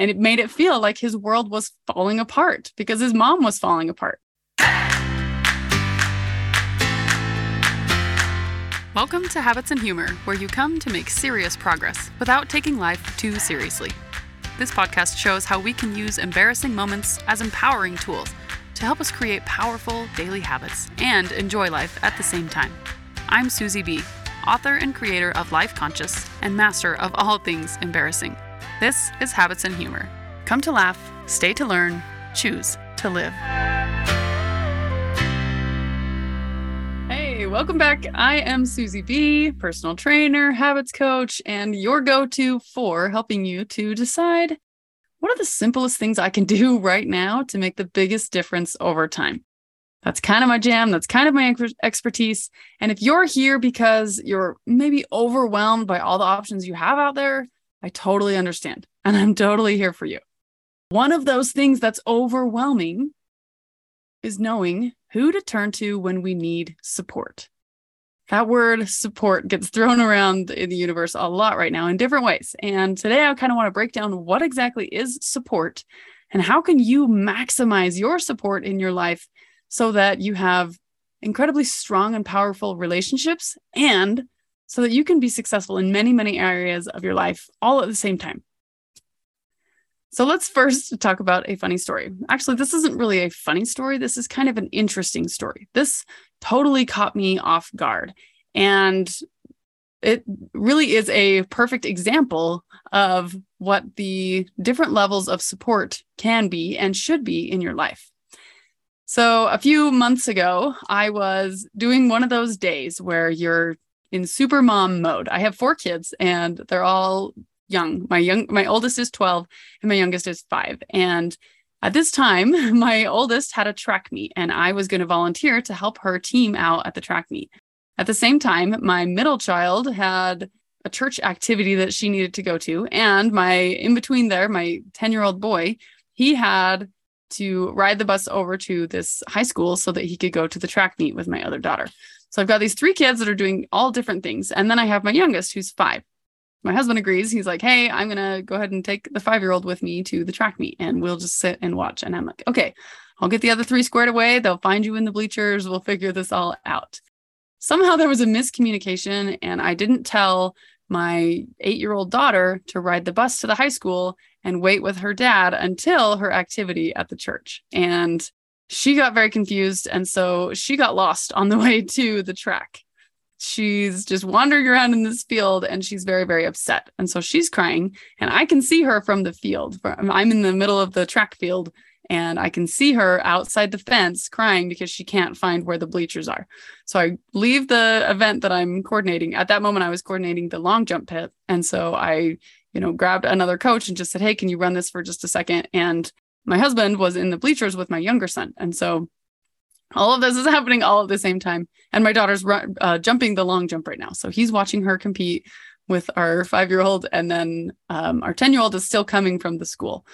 And it made it feel like his world was falling apart because his mom was falling apart. Welcome to Habits and Humor, where you come to make serious progress without taking life too seriously. This podcast shows how we can use embarrassing moments as empowering tools to help us create powerful daily habits and enjoy life at the same time. I'm Susie B., author and creator of Life Conscious and master of all things embarrassing. This is Habits and Humor. Come to laugh, stay to learn, choose to live. Hey, welcome back. I am Susie B., personal trainer, habits coach, and your go to for helping you to decide what are the simplest things I can do right now to make the biggest difference over time? That's kind of my jam. That's kind of my expertise. And if you're here because you're maybe overwhelmed by all the options you have out there, I totally understand. And I'm totally here for you. One of those things that's overwhelming is knowing who to turn to when we need support. That word support gets thrown around in the universe a lot right now in different ways. And today I kind of want to break down what exactly is support and how can you maximize your support in your life so that you have incredibly strong and powerful relationships and so that you can be successful in many, many areas of your life all at the same time. So let's first talk about a funny story. Actually, this isn't really a funny story. This is kind of an interesting story. This totally caught me off guard. And it really is a perfect example of what the different levels of support can be and should be in your life. So, a few months ago, I was doing one of those days where you're in super mom mode. I have four kids and they're all young. My young my oldest is 12 and my youngest is 5. And at this time, my oldest had a track meet and I was going to volunteer to help her team out at the track meet. At the same time, my middle child had a church activity that she needed to go to and my in between there, my 10-year-old boy, he had to ride the bus over to this high school so that he could go to the track meet with my other daughter. So I've got these three kids that are doing all different things. And then I have my youngest who's five my husband agrees. He's like, Hey, I'm going to go ahead and take the five year old with me to the track meet and we'll just sit and watch. And I'm like, Okay, I'll get the other three squared away. They'll find you in the bleachers. We'll figure this all out. Somehow there was a miscommunication and I didn't tell my eight year old daughter to ride the bus to the high school and wait with her dad until her activity at the church. And she got very confused. And so she got lost on the way to the track. She's just wandering around in this field and she's very very upset and so she's crying and i can see her from the field i'm in the middle of the track field and i can see her outside the fence crying because she can't find where the bleachers are. So i leave the event that i'm coordinating. At that moment i was coordinating the long jump pit and so i you know grabbed another coach and just said hey can you run this for just a second? And my husband was in the bleachers with my younger son. And so all of this is happening all at the same time. And my daughter's uh, jumping the long jump right now. So he's watching her compete with our five year old and then um, our 10 year old is still coming from the school.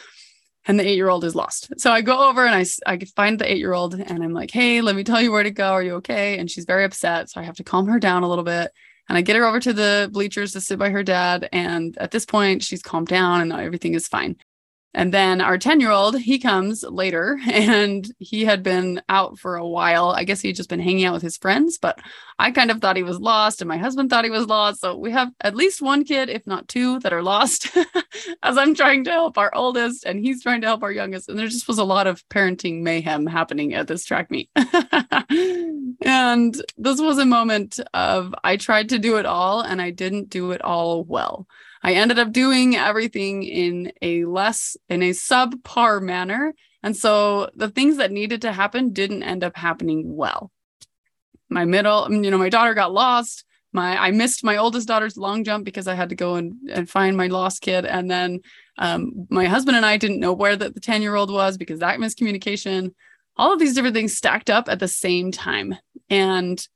And the eight year old is lost. So i go over and i, I find the eight year old and i'm like hey let me tell you where to go. Are you okay? And she's very upset. So i have to calm her down a little bit. And i get her over to the bleachers to sit by her dad. And at this point she's calmed down and everything is fine and then our 10 year old, he comes later and he had been out for a while. I guess he had just been hanging out with his friends, but I kind of thought he was lost and my husband thought he was lost. So we have at least one kid, if not two, that are lost as I'm trying to help our oldest and he's trying to help our youngest. And there just was a lot of parenting mayhem happening at this track meet. and this was a moment of I tried to do it all and I didn't do it all well. I ended up doing everything in a less, in a subpar manner. And so the things that needed to happen didn't end up happening well. My middle, you know, my daughter got lost. My I missed my oldest daughter's long jump because I had to go and, and find my lost kid. And then um, my husband and I didn't know where the 10 year old was because that miscommunication, all of these different things stacked up at the same time. And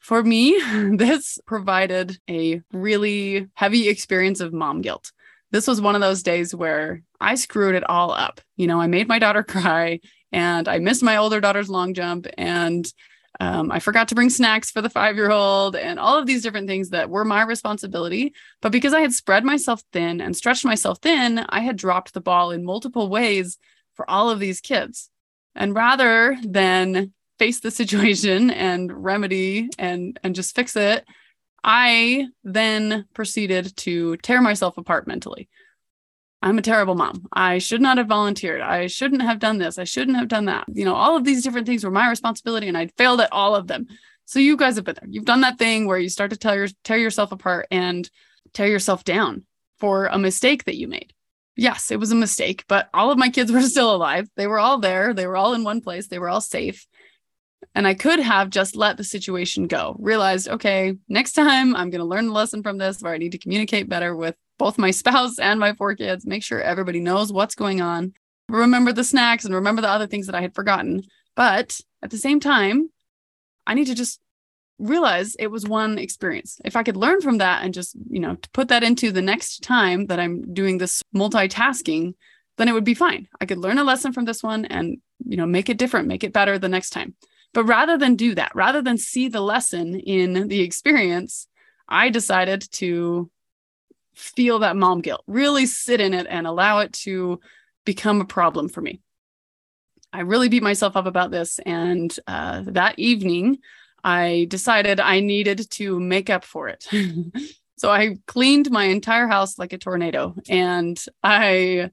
for me, this provided a really heavy experience of mom guilt. This was one of those days where I screwed it all up. You know, I made my daughter cry and I missed my older daughter's long jump and Um, I forgot to bring snacks for the five year old and all of these different things that were my responsibility. But because I had spread myself thin and stretched myself thin, I had dropped the ball in multiple ways for all of these kids. And rather than face the situation and remedy and and just fix it, I then proceeded to tear myself apart mentally. I'm a terrible mom. I should not have volunteered. I shouldn't have done this. I shouldn't have done that. You know, all of these different things were my responsibility and I failed at all of them. So you guys have been there. You've done that thing where you start to tell your tear yourself apart and tear yourself down for a mistake that you made. Yes, it was a mistake, but all of my kids were still alive. They were all there. They were all in one place. They were all safe. And I could have just let the situation go, realized, okay, next time I'm going to learn the lesson from this where I need to communicate better with both my spouse and my four kids, make sure everybody knows what's going on, remember the snacks and remember the other things that I had forgotten. But at the same time, I need to just realize it was one experience. If I could learn from that and just, you know, put that into the next time that I'm doing this multitasking, then it would be fine. I could learn a lesson from this one and, you know, make it different, make it better the next time. But rather than do that, rather than see the lesson in the experience, I decided to feel that mom guilt, really sit in it and allow it to become a problem for me. I really beat myself up about this. And uh, that evening, I decided I needed to make up for it. so I cleaned my entire house like a tornado and I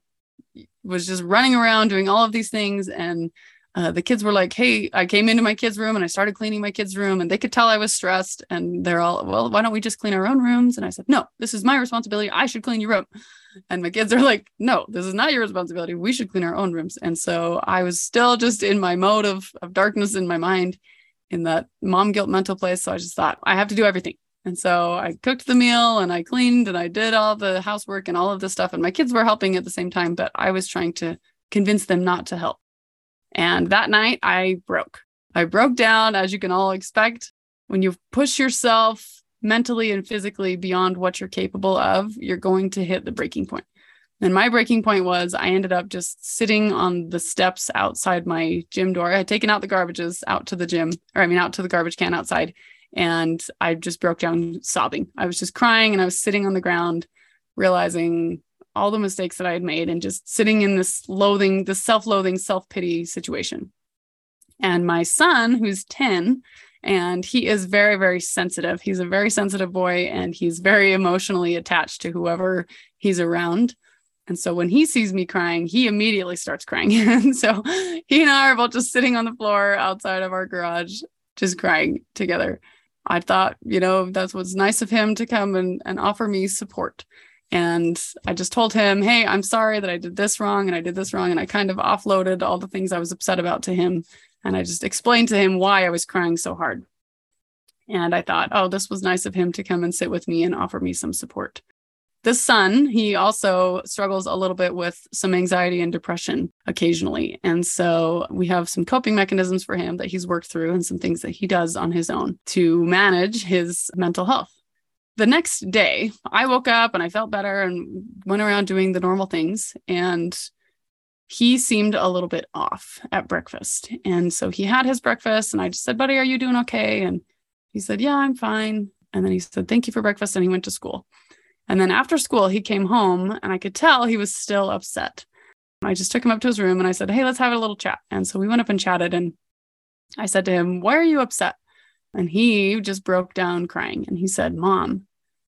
was just running around doing all of these things. And uh, the kids were like, Hey, I came into my kids' room and I started cleaning my kids' room, and they could tell I was stressed. And they're all, Well, why don't we just clean our own rooms? And I said, No, this is my responsibility. I should clean your room. And my kids are like, No, this is not your responsibility. We should clean our own rooms. And so I was still just in my mode of, of darkness in my mind in that mom guilt mental place. So I just thought, I have to do everything. And so I cooked the meal and I cleaned and I did all the housework and all of this stuff. And my kids were helping at the same time, but I was trying to convince them not to help. And that night I broke. I broke down, as you can all expect. When you push yourself mentally and physically beyond what you're capable of, you're going to hit the breaking point. And my breaking point was I ended up just sitting on the steps outside my gym door. I had taken out the garbages out to the gym, or I mean, out to the garbage can outside. And I just broke down sobbing. I was just crying and I was sitting on the ground, realizing all the mistakes that I had made and just sitting in this loathing, this self loathing, self pity situation. And my son, who's 10, and he is very, very sensitive. He's a very sensitive boy and he's very emotionally attached to whoever he's around. And so when he sees me crying, he immediately starts crying. and so he and I are both just sitting on the floor outside of our garage, just crying together. I thought, you know, that's what's nice of him to come and, and offer me support. And I just told him, hey, I'm sorry that I did this wrong and I did this wrong. And I kind of offloaded all the things I was upset about to him. And I just explained to him why I was crying so hard. And I thought, oh, this was nice of him to come and sit with me and offer me some support. The son, he also struggles a little bit with some anxiety and depression occasionally. And so we have some coping mechanisms for him that he's worked through and some things that he does on his own to manage his mental health the next day, I woke up and I felt better and went around doing the normal things. And he seemed a little bit off at breakfast. And so he had his breakfast, and I just said, Buddy, are you doing okay? And he said, Yeah, I'm fine. And then he said, Thank you for breakfast. And he went to school. And then after school, he came home, and I could tell he was still upset. I just took him up to his room and I said, Hey, let's have a little chat. And so we went up and chatted. And I said to him, Why are you upset? And he just broke down crying. And he said, Mom,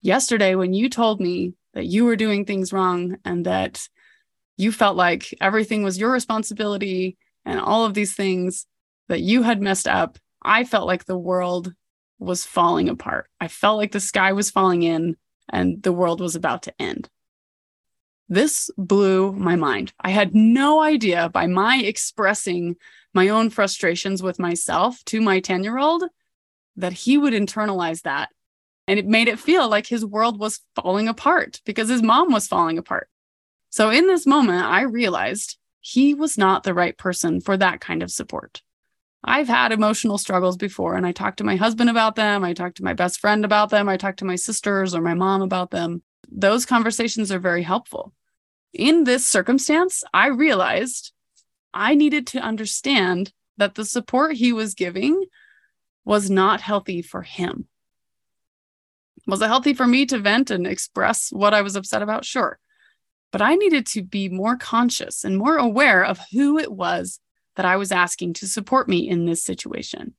yesterday when you told me that you were doing things wrong and that you felt like everything was your responsibility and all of these things that you had messed up, I felt like the world was falling apart. I felt like the sky was falling in and the world was about to end. This blew my mind. I had no idea by my expressing my own frustrations with myself to my 10 year old that he would internalize that and it made it feel like his world was falling apart because his mom was falling apart. So in this moment, I realized he was not the right person for that kind of support. I've had emotional struggles before, and I talked to my husband about them. I talked to my best friend about them. I talked to my sisters or my mom about them. Those conversations are very helpful. In this circumstance, I realized I needed to understand that the support he was giving was not healthy for him. Was it healthy for me to vent and express what I was upset about? Sure. But I needed to be more conscious and more aware of who it was that I was asking to support me in this situation.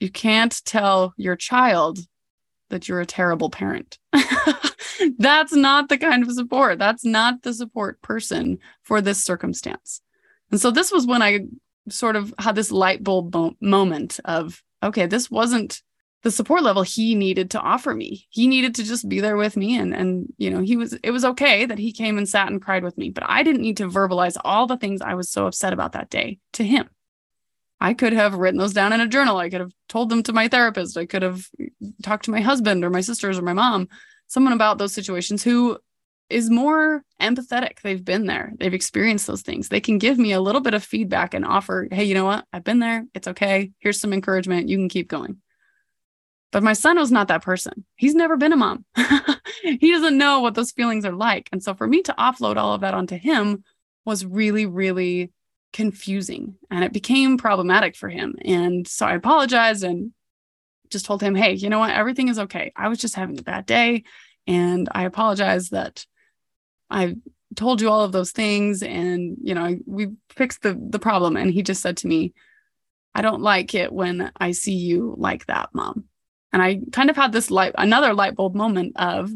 You can't tell your child that you're a terrible parent. That's not the kind of support. That's not the support person for this circumstance. And so this was when I sort of had this light bulb moment of, okay, this wasn't the support level he needed to offer me. He needed to just be there with me and and you know, he was it was okay that he came and sat and cried with me, but I didn't need to verbalize all the things I was so upset about that day to him. I could have written those down in a journal. I could have told them to my therapist. I could have talked to my husband or my sisters or my mom, someone about those situations who is more empathetic. They've been there, they've experienced those things. They can give me a little bit of feedback and offer, hey, you know what? I've been there. It's okay. Here's some encouragement. You can keep going. But my son was not that person. He's never been a mom. he doesn't know what those feelings are like. And so for me to offload all of that onto him was really, really confusing and it became problematic for him. And so I apologized and just told him, hey, you know what? Everything is okay. I was just having a bad day. And I apologize that I told you all of those things. And, you know, we fixed the, the problem. And he just said to me, I don't like it when I see you like that, mom. And I kind of had this light, another light bulb moment of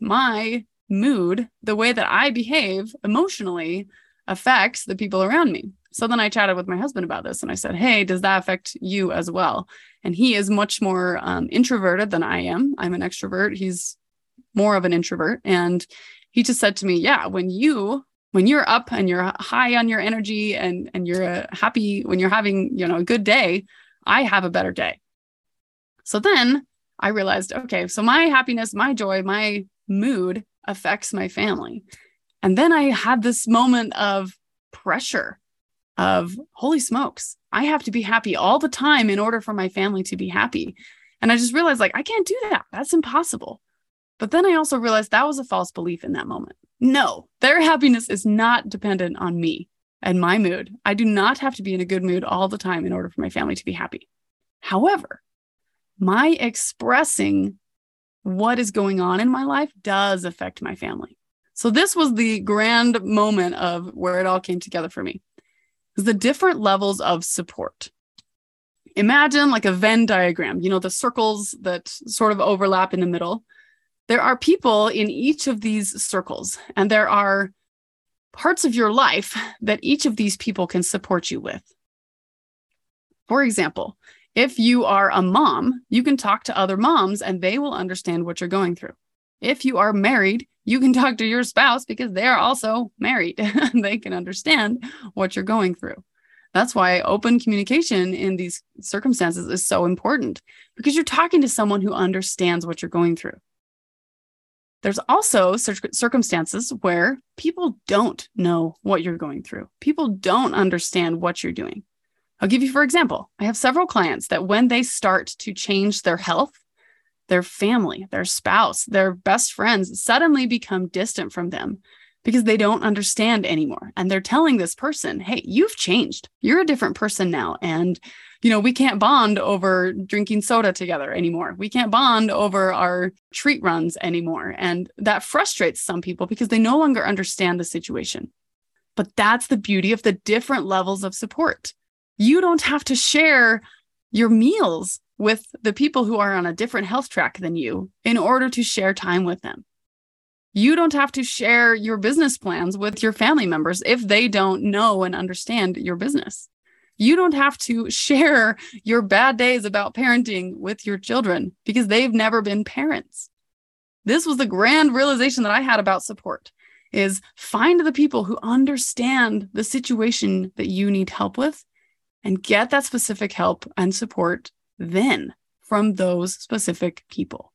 my mood, the way that I behave emotionally affects the people around me. So then I chatted with my husband about this and I said, Hey, does that affect you as well? And he is much more um, introverted than I am. I'm an extrovert. He's more of an introvert. And he just said to me, Yeah, when you when you're up and you're high on your energy and and you're uh, happy when you're having you know a good day i have a better day so then i realized okay so my happiness my joy my mood affects my family and then I had this moment of pressure of holy smokes, I have to be happy all the time in order for my family to be happy. And I just realized, like, I can't do that. That's impossible. But then I also realized that was a false belief in that moment. No, their happiness is not dependent on me and my mood. I do not have to be in a good mood all the time in order for my family to be happy. However, my expressing what is going on in my life does affect my family. So this was the grand moment of where it all came together for me. The different levels of support. Imagine like a Venn diagram, you know, the circles that sort of overlap in the middle. There are people in each of these circles, and there are parts of your life that each of these people can support you with. For example, if you are a mom, you can talk to other moms and they will understand what you're going through. If you are married, you can talk to your spouse because they are also married. And they can understand what you're going through. That's why open communication in these circumstances is so important because you're talking to someone who understands what you're going through. There's also circumstances where people don't know what you're going through. People don't understand what you're doing. I'll give you, for example, I have several clients that when they start to change their health, their family, their spouse, their best friends suddenly become distant from them because they don't understand anymore. And they're telling this person, hey, you've changed. You're a different person now. And, you know, we can't bond over drinking soda together anymore. We can't bond over our treat runs anymore. And that frustrates some people because they no longer understand the situation. But that's the beauty of the different levels of support. You don't have to share your meals with the people who are on a different health track than you in order to share time with them. You don't have to share your business plans with your family members if they don't know and understand your business. You don't have to share your bad days about parenting with your children because they've never been parents. This was the grand realization that I had about support is find the people who understand the situation that you need help with and get that specific help and support then from those specific people.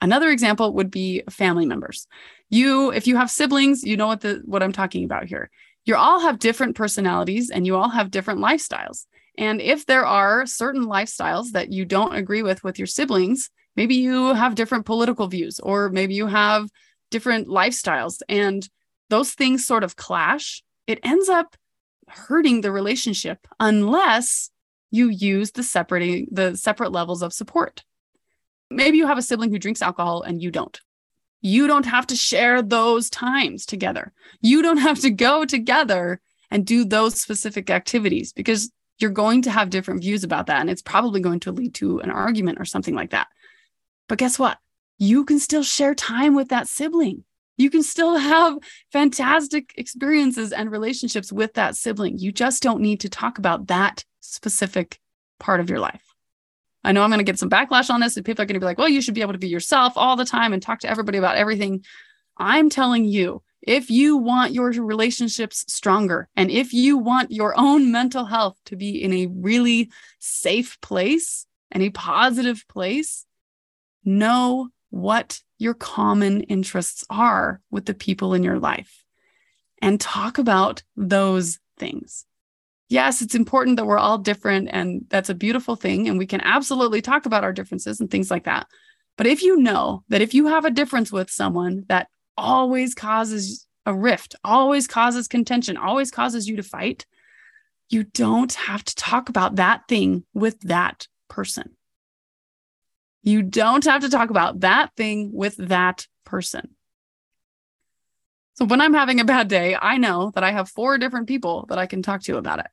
Another example would be family members. You, if you have siblings, you know what the what I'm talking about here. You all have different personalities and you all have different lifestyles. And if there are certain lifestyles that you don't agree with with your siblings, maybe you have different political views or maybe you have different lifestyles and those things sort of clash, it ends up hurting the relationship unless you use the separating the separate levels of support. Maybe you have a sibling who drinks alcohol and you don't. You don't have to share those times together. You don't have to go together and do those specific activities because you're going to have different views about that. And it's probably going to lead to an argument or something like that. But guess what? You can still share time with that sibling. You can still have fantastic experiences and relationships with that sibling. You just don't need to talk about that specific part of your life. I know I'm going to get some backlash on this, and people are going to be like, well, you should be able to be yourself all the time and talk to everybody about everything. I'm telling you, if you want your relationships stronger and if you want your own mental health to be in a really safe place and a positive place, know what your common interests are with the people in your life and talk about those things yes, it's important that we're all different and that's a beautiful thing. And we can absolutely talk about our differences and things like that. But if you know that if you have a difference with someone that always causes a rift, always causes contention, always causes you to fight, you don't have to talk about that thing with that person. You don't have to talk about that thing with that person. So when I'm having a bad day, I know that I have four different people that I can talk to about it.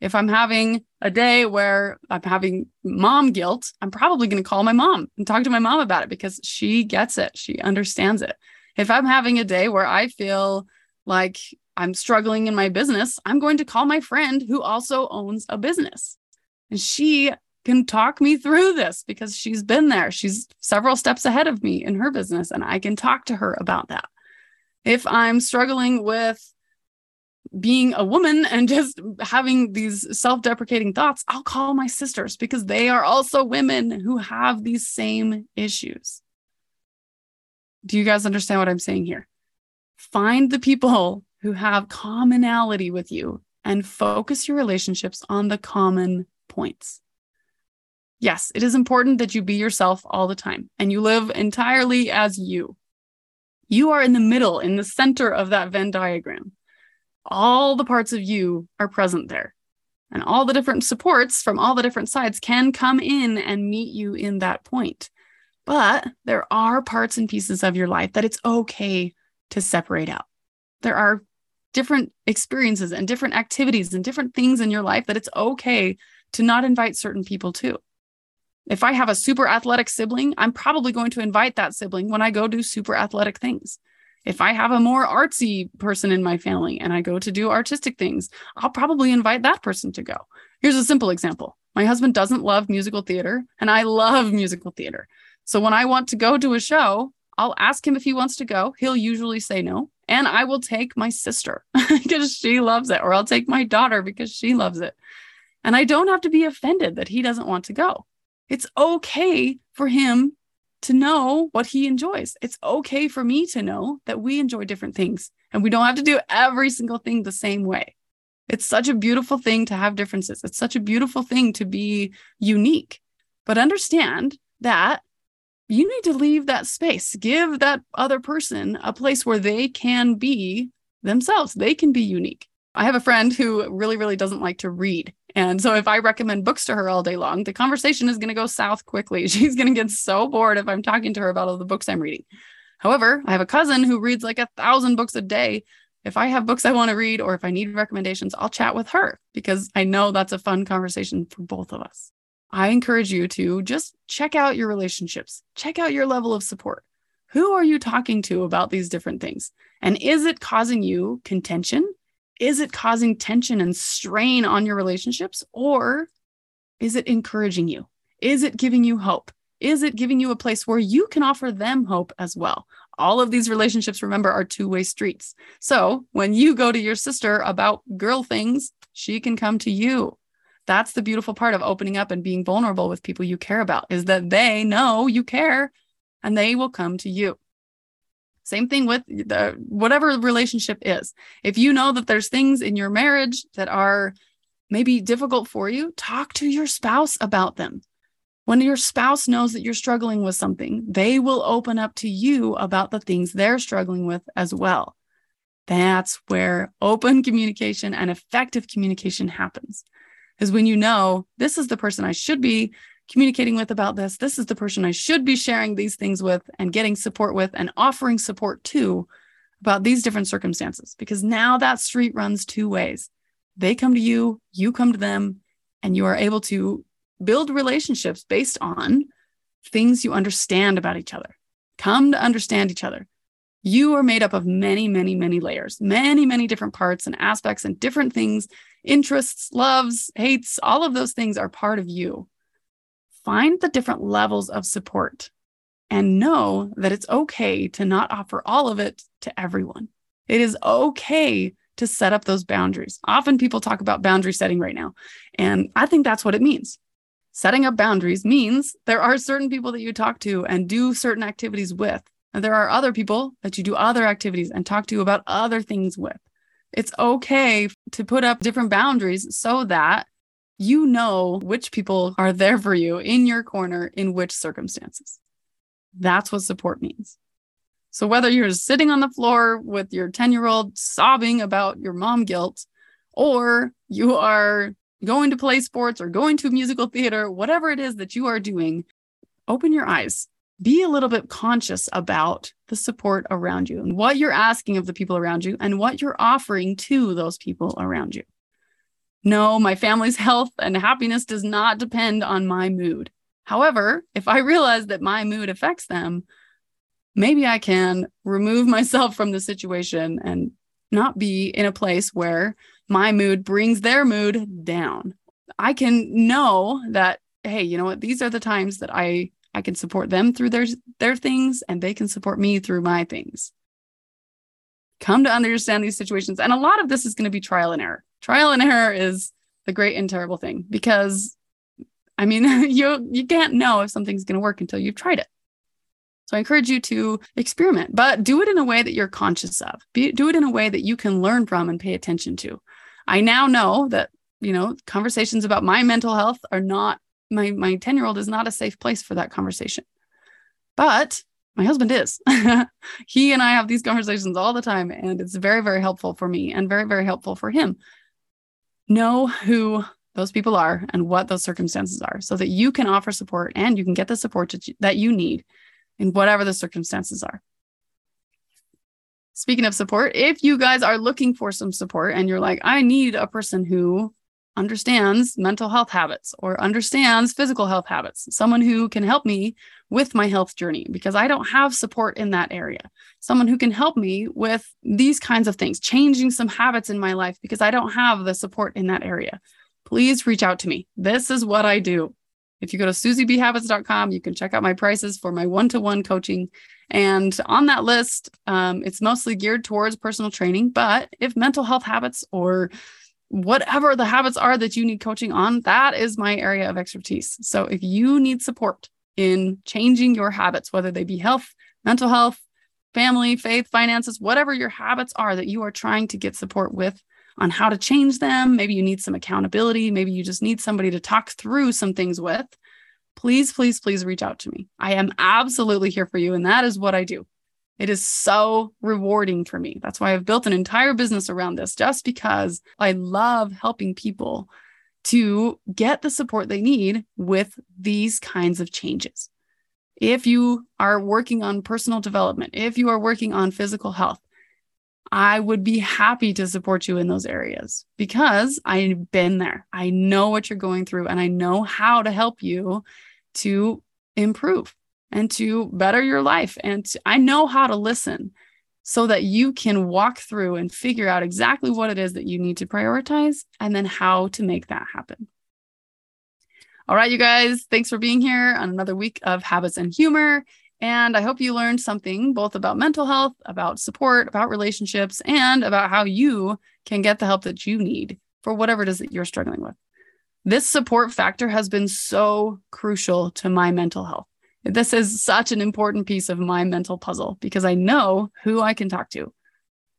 If I'm having a day where I'm having mom guilt, I'm probably going to call my mom and talk to my mom about it because she gets it. She understands it. If I'm having a day where I feel like I'm struggling in my business, I'm going to call my friend who also owns a business. And she can talk me through this because she's been there. She's several steps ahead of me in her business, and I can talk to her about that. If I'm struggling with being a woman and just having these self deprecating thoughts, I'll call my sisters because they are also women who have these same issues. Do you guys understand what I'm saying here? Find the people who have commonality with you and focus your relationships on the common points. Yes, it is important that you be yourself all the time and you live entirely as you. You are in the middle, in the center of that Venn diagram all the parts of you are present there. And all the different supports from all the different sides can come in and meet you in that point. But there are parts and pieces of your life that it's okay to separate out. There are different experiences and different activities and different things in your life that it's okay to not invite certain people to. If I have a super athletic sibling, I'm probably going to invite that sibling when I go do super athletic things. If I have a more artsy person in my family and I go to do artistic things, I'll probably invite that person to go. Here's a simple example my husband doesn't love musical theater, and I love musical theater. So when I want to go to a show, I'll ask him if he wants to go. He'll usually say no. And I will take my sister because she loves it, or I'll take my daughter because she loves it. And I don't have to be offended that he doesn't want to go. It's okay for him to know what he enjoys. It's okay for me to know that we enjoy different things and we don't have to do every single thing the same way. It's such a beautiful thing to have differences. It's such a beautiful thing to be unique. But understand that you need to leave that space. Give that other person a place where they can be themselves. They can be unique. I have a friend who really, really doesn't like to read. And so if I recommend books to her all day long, the conversation is going to go south quickly. She's going to get so bored if I'm talking to her about all the books I'm reading. However, I have a cousin who reads like a thousand books a day. If I have books I want to read or if I need recommendations, I'll chat with her because I know that's a fun conversation for both of us. I encourage you to just check out your relationships, check out your level of support. Who are you talking to about these different things? And is it causing you contention? Is it causing tension and strain on your relationships or is it encouraging you? Is it giving you hope? Is it giving you a place where you can offer them hope as well? All of these relationships, remember, are two way streets. So when you go to your sister about girl things, she can come to you. That's the beautiful part of opening up and being vulnerable with people you care about is that they know you care and they will come to you. Same thing with the whatever relationship is. If you know that there's things in your marriage that are maybe difficult for you, talk to your spouse about them. When your spouse knows that you're struggling with something, they will open up to you about the things they're struggling with as well. That's where open communication and effective communication happens. is when you know this is the person I should be communicating with about this. This is the person I should be sharing these things with and getting support with and offering support to about these different circumstances. Because now that street runs two ways. They come to you, you come to them, and you are able to build relationships based on things you understand about each other. Come to understand each other. You are made up of many, many, many layers, many, many different parts and aspects and different things, interests, loves, hates, all of those things are part of you. Find the different levels of support and know that it's okay to not offer all of it to everyone. It is okay to set up those boundaries. Often people talk about boundary setting right now, and I think that's what it means. Setting up boundaries means there are certain people that you talk to and do certain activities with and there are other people that you do other activities and talk to about other things with. It's okay to put up different boundaries so that you know which people are there for you in your corner in which circumstances. That's what support means. So, whether you're sitting on the floor with your 10 year old sobbing about your mom guilt, or you are going to play sports or going to a musical theater, whatever it is that you are doing, open your eyes be a little bit conscious about the support around you and what you're asking of the people around you and what you're offering to those people around you. No, my family's health and happiness does not depend on my mood. However, if I realize that my mood affects them, maybe I can remove myself from the situation and not be in a place where my mood brings their mood down. I can know that, hey, you know what? These are the times that I I can support them through their their things and they can support me through my things. Come to understand these situations. And a lot of this is going to be trial and error. Trial and error is the great and terrible thing because I mean, you you can't know if something's going to work until you've tried it. So I encourage you to experiment, but do it in a way that you're conscious of. Be, do it in a way that you can learn from and pay attention to. I now know that, you know, conversations about my mental health are not my my 10 year old is not a safe place for that conversation but my husband is he and i have these conversations all the time and it's very very helpful for me and very very helpful for him know who those people are and what those circumstances are so that you can offer support and you can get the support that you need in whatever the circumstances are. Speaking of support if you guys are looking for some support and you're like i need a person who understands mental health habits or understands physical health habits, someone who can help me with my health journey because I don't have support in that area. Someone who can help me with these kinds of things, changing some habits in my life because I don't have the support in that area. Please reach out to me. This is what I do. If you go to susiebhabits.com, you can check out my prices for my one to one coaching. And on that list, um, it's mostly geared towards personal training. But if mental health habits or whatever the habits are that you need coaching on, that is my area of expertise. So if you need support in changing your habits, whether they be health, mental health, family, faith, finances, whatever your habits are that you are trying to get support with on how to change them, maybe you need some accountability, maybe you just need somebody to talk through some things with, please, please, please reach out to me. I am absolutely here for you. And that is what I do. It is so rewarding for me. That's why I've built an entire business around this, just because I love helping people to get the support they need with these kinds of changes. If you are working on personal development, if you are working on physical health, I would be happy to support you in those areas because I've been there. I know what you're going through and I know how to help you to improve and to better your life. And I know how to listen so that you can walk through and figure out exactly what it is that you need to prioritize and then how to make that happen. All right, you guys, thanks for being here on another week of Habits and Humor. And I hope you learned something both about mental health, about support, about relationships, and about how you can get the help that you need for whatever it is that you're struggling with. This support factor has been so crucial to my mental health. This is such an important piece of my mental puzzle because I know who I can talk to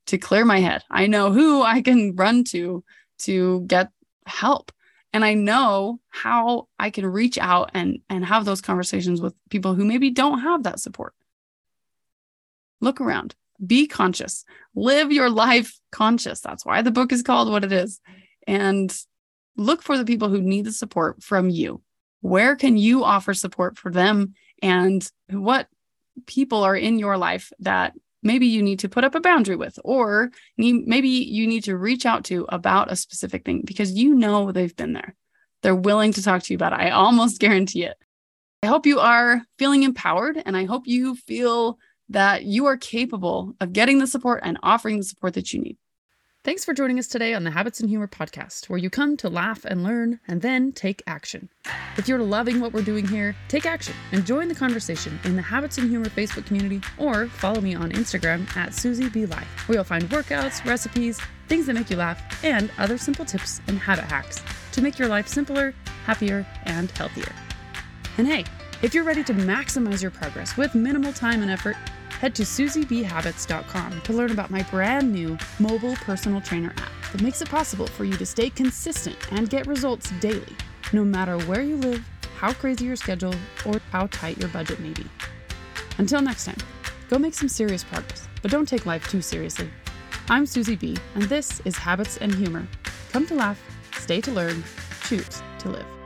to clear my head. I know who I can run to to get help. And I know how I can reach out and, and have those conversations with people who maybe don't have that support. Look around, be conscious, live your life conscious. That's why the book is called what it is. And look for the people who need the support from you. Where can you offer support for them? And what people are in your life that maybe you need to put up a boundary with, or maybe you need to reach out to about a specific thing because you know they've been there. They're willing to talk to you about it. I almost guarantee it. I hope you are feeling empowered and I hope you feel that you are capable of getting the support and offering the support that you need. Thanks for joining us today on the Habits and Humor podcast, where you come to laugh and learn and then take action. If you're loving what we're doing here, take action and join the conversation in the Habits and Humor Facebook community or follow me on Instagram at Susie B Life, where you'll find workouts, recipes, things that make you laugh, and other simple tips and habit hacks to make your life simpler, happier, and healthier. And hey, if you're ready to maximize your progress with minimal time and effort, head to susiebhabits.com to learn about my brand new mobile personal trainer app that makes it possible for you to stay consistent and get results daily, no matter where you live, how crazy your schedule, or how tight your budget may be. Until next time, go make some serious progress, but don't take life too seriously. I'm Susie B, and this is Habits and Humor. Come to laugh, stay to learn, choose to live.